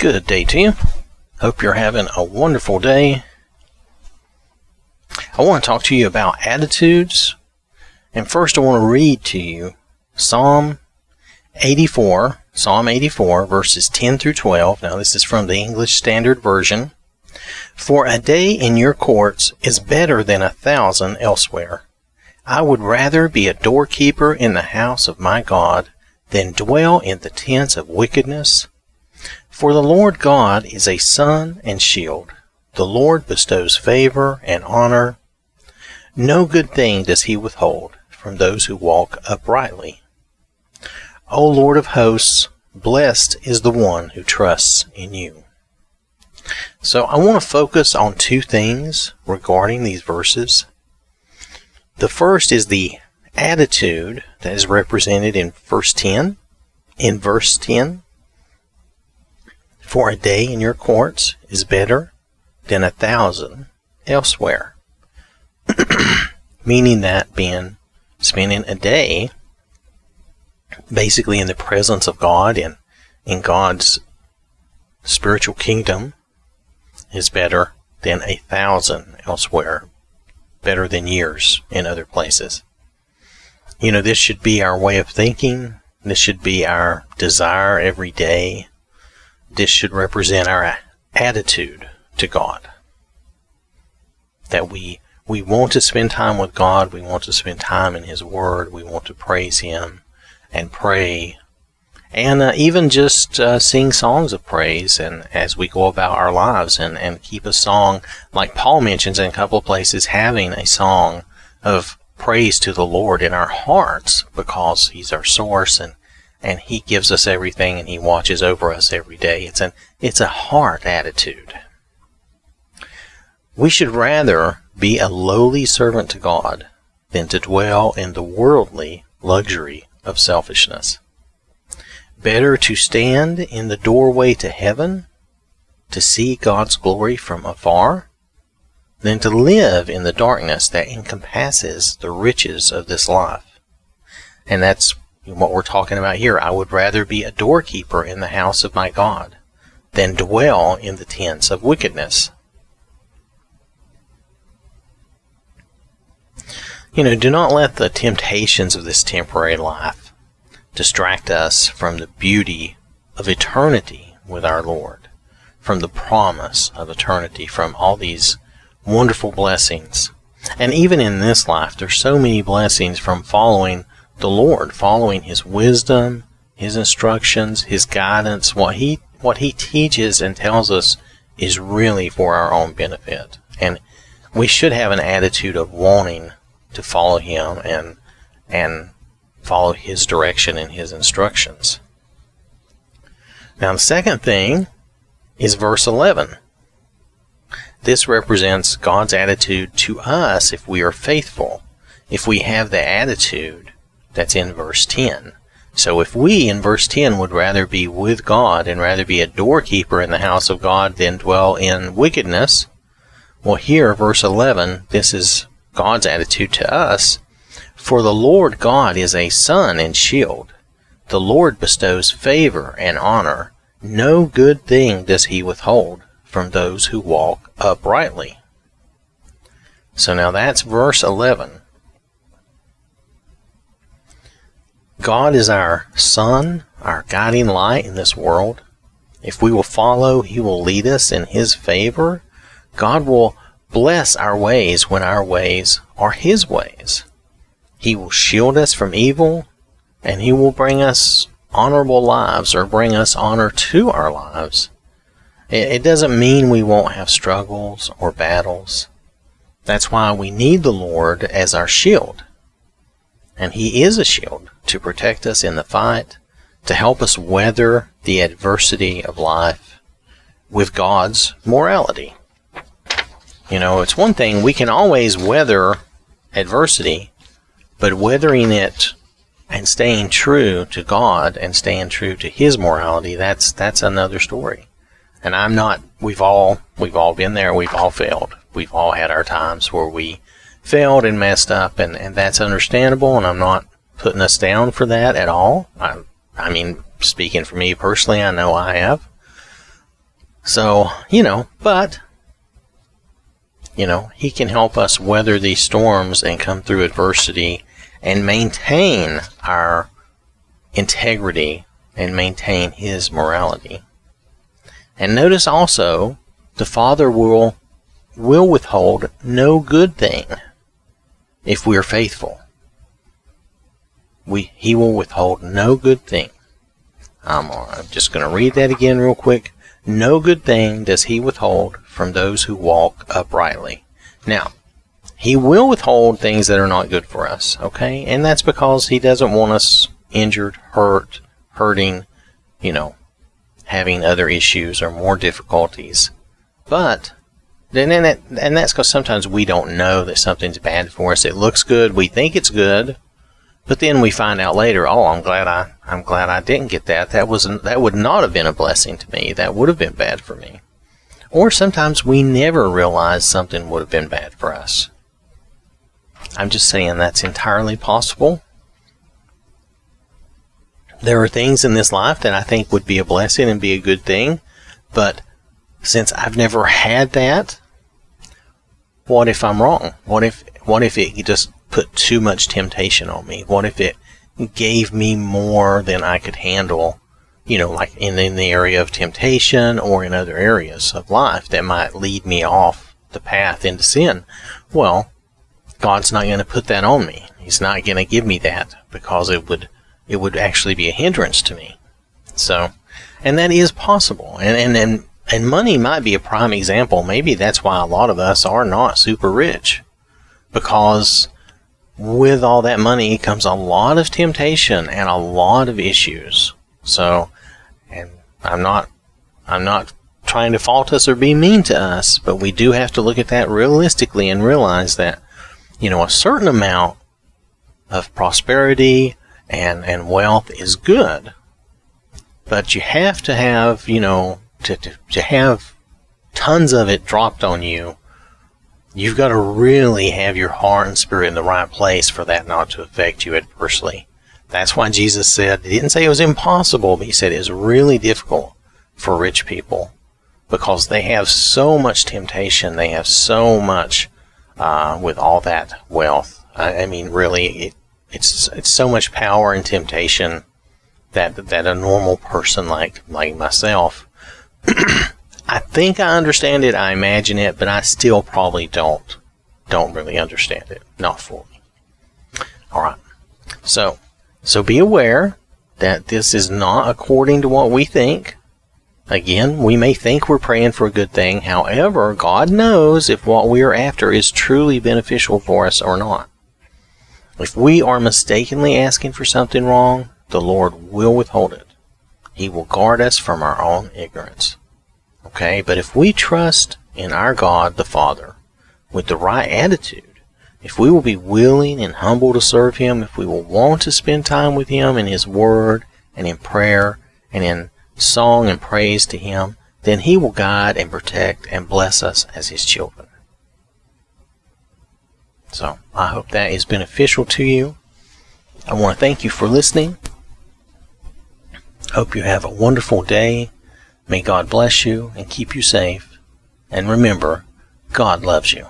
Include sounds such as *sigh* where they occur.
Good day to you. Hope you're having a wonderful day. I want to talk to you about attitudes. And first, I want to read to you Psalm 84, Psalm 84, verses 10 through 12. Now, this is from the English Standard Version. For a day in your courts is better than a thousand elsewhere. I would rather be a doorkeeper in the house of my God than dwell in the tents of wickedness. For the Lord God is a sun and shield. The Lord bestows favor and honor. No good thing does he withhold from those who walk uprightly. O Lord of hosts, blessed is the one who trusts in you. So I want to focus on two things regarding these verses. The first is the attitude that is represented in verse 10. In verse 10, for a day in your courts is better than a thousand elsewhere. *clears throat* Meaning that being spending a day basically in the presence of God and in God's spiritual kingdom is better than a thousand elsewhere, better than years in other places. You know, this should be our way of thinking. This should be our desire every day this should represent our attitude to God. That we we want to spend time with God, we want to spend time in His Word, we want to praise Him and pray, and uh, even just uh, sing songs of praise and as we go about our lives and, and keep a song, like Paul mentions in a couple of places, having a song of praise to the Lord in our hearts because He's our source and and he gives us everything and he watches over us every day. It's an it's a heart attitude. We should rather be a lowly servant to God than to dwell in the worldly luxury of selfishness. Better to stand in the doorway to heaven to see God's glory from afar than to live in the darkness that encompasses the riches of this life. And that's what we're talking about here. I would rather be a doorkeeper in the house of my God than dwell in the tents of wickedness. You know, do not let the temptations of this temporary life distract us from the beauty of eternity with our Lord, from the promise of eternity, from all these wonderful blessings. And even in this life, there's so many blessings from following the Lord, following His wisdom, His instructions, His guidance, what He what He teaches and tells us is really for our own benefit. And we should have an attitude of wanting to follow Him and and follow His direction and His instructions. Now, the second thing is verse 11. This represents God's attitude to us if we are faithful, if we have the attitude that's in verse 10. So if we in verse 10 would rather be with God and rather be a doorkeeper in the house of God than dwell in wickedness, well, here, verse 11, this is God's attitude to us. For the Lord God is a sun and shield. The Lord bestows favor and honor. No good thing does he withhold from those who walk uprightly. So now that's verse 11. God is our sun, our guiding light in this world. If we will follow, He will lead us in His favor. God will bless our ways when our ways are His ways. He will shield us from evil, and He will bring us honorable lives or bring us honor to our lives. It doesn't mean we won't have struggles or battles. That's why we need the Lord as our shield and He is a shield to protect us in the fight, to help us weather the adversity of life with God's morality. You know, it's one thing we can always weather adversity, but weathering it and staying true to God and staying true to His morality, that's that's another story. And I'm not. We've all we've all been there. We've all failed. We've all had our times where we failed and messed up, and, and that's understandable, and I'm not putting us down for that at all. I, I mean, speaking for me personally, I know I have. So, you know, but, you know, He can help us weather these storms and come through adversity and maintain our integrity and maintain His morality. And notice also, the Father will will withhold no good thing if we are faithful. We, he will withhold no good thing. I'm, I'm just going to read that again real quick. No good thing does he withhold from those who walk uprightly. Now, he will withhold things that are not good for us, okay? And that's because he doesn't want us injured, hurt, hurting, you know, having other issues or more difficulties. But then and that's because sometimes we don't know that something's bad for us. It looks good, we think it's good, but then we find out later, oh, I'm glad I, I'm glad I didn't get that. That wasn't, that would not have been a blessing to me. That would have been bad for me. Or sometimes we never realize something would have been bad for us. I'm just saying that's entirely possible. There are things in this life that I think would be a blessing and be a good thing, but since I've never had that, what if I'm wrong? What if what if it just put too much temptation on me? What if it gave me more than I could handle? You know, like in, in the area of temptation or in other areas of life that might lead me off the path into sin. Well, God's not going to put that on me. He's not going to give me that because it would it would actually be a hindrance to me. So, and that is possible. And and and and money might be a prime example. Maybe that's why a lot of us are not super rich. Because with all that money comes a lot of temptation and a lot of issues. So, and I'm not, I'm not trying to fault us or be mean to us, but we do have to look at that realistically and realize that, you know, a certain amount of prosperity and, and wealth is good. But you have to have, you know, to, to, to have tons of it dropped on you, you've got to really have your heart and spirit in the right place for that not to affect you adversely. That's why Jesus said, he didn't say it was impossible, but he said it's really difficult for rich people because they have so much temptation. They have so much uh, with all that wealth. I, I mean, really, it, it's it's so much power and temptation that that a normal person like like myself *clears throat* I think I understand it. I imagine it, but I still probably don't don't really understand it. Not fully. All right. So so be aware that this is not according to what we think. Again, we may think we're praying for a good thing. However, God knows if what we are after is truly beneficial for us or not. If we are mistakenly asking for something wrong, the Lord will withhold it. He will guard us from our own ignorance. Okay, but if we trust in our God the Father with the right attitude, if we will be willing and humble to serve Him, if we will want to spend time with Him in His Word and in prayer and in song and praise to Him, then He will guide and protect and bless us as His children. So I hope that is beneficial to you. I want to thank you for listening. Hope you have a wonderful day. May God bless you and keep you safe. And remember, God loves you.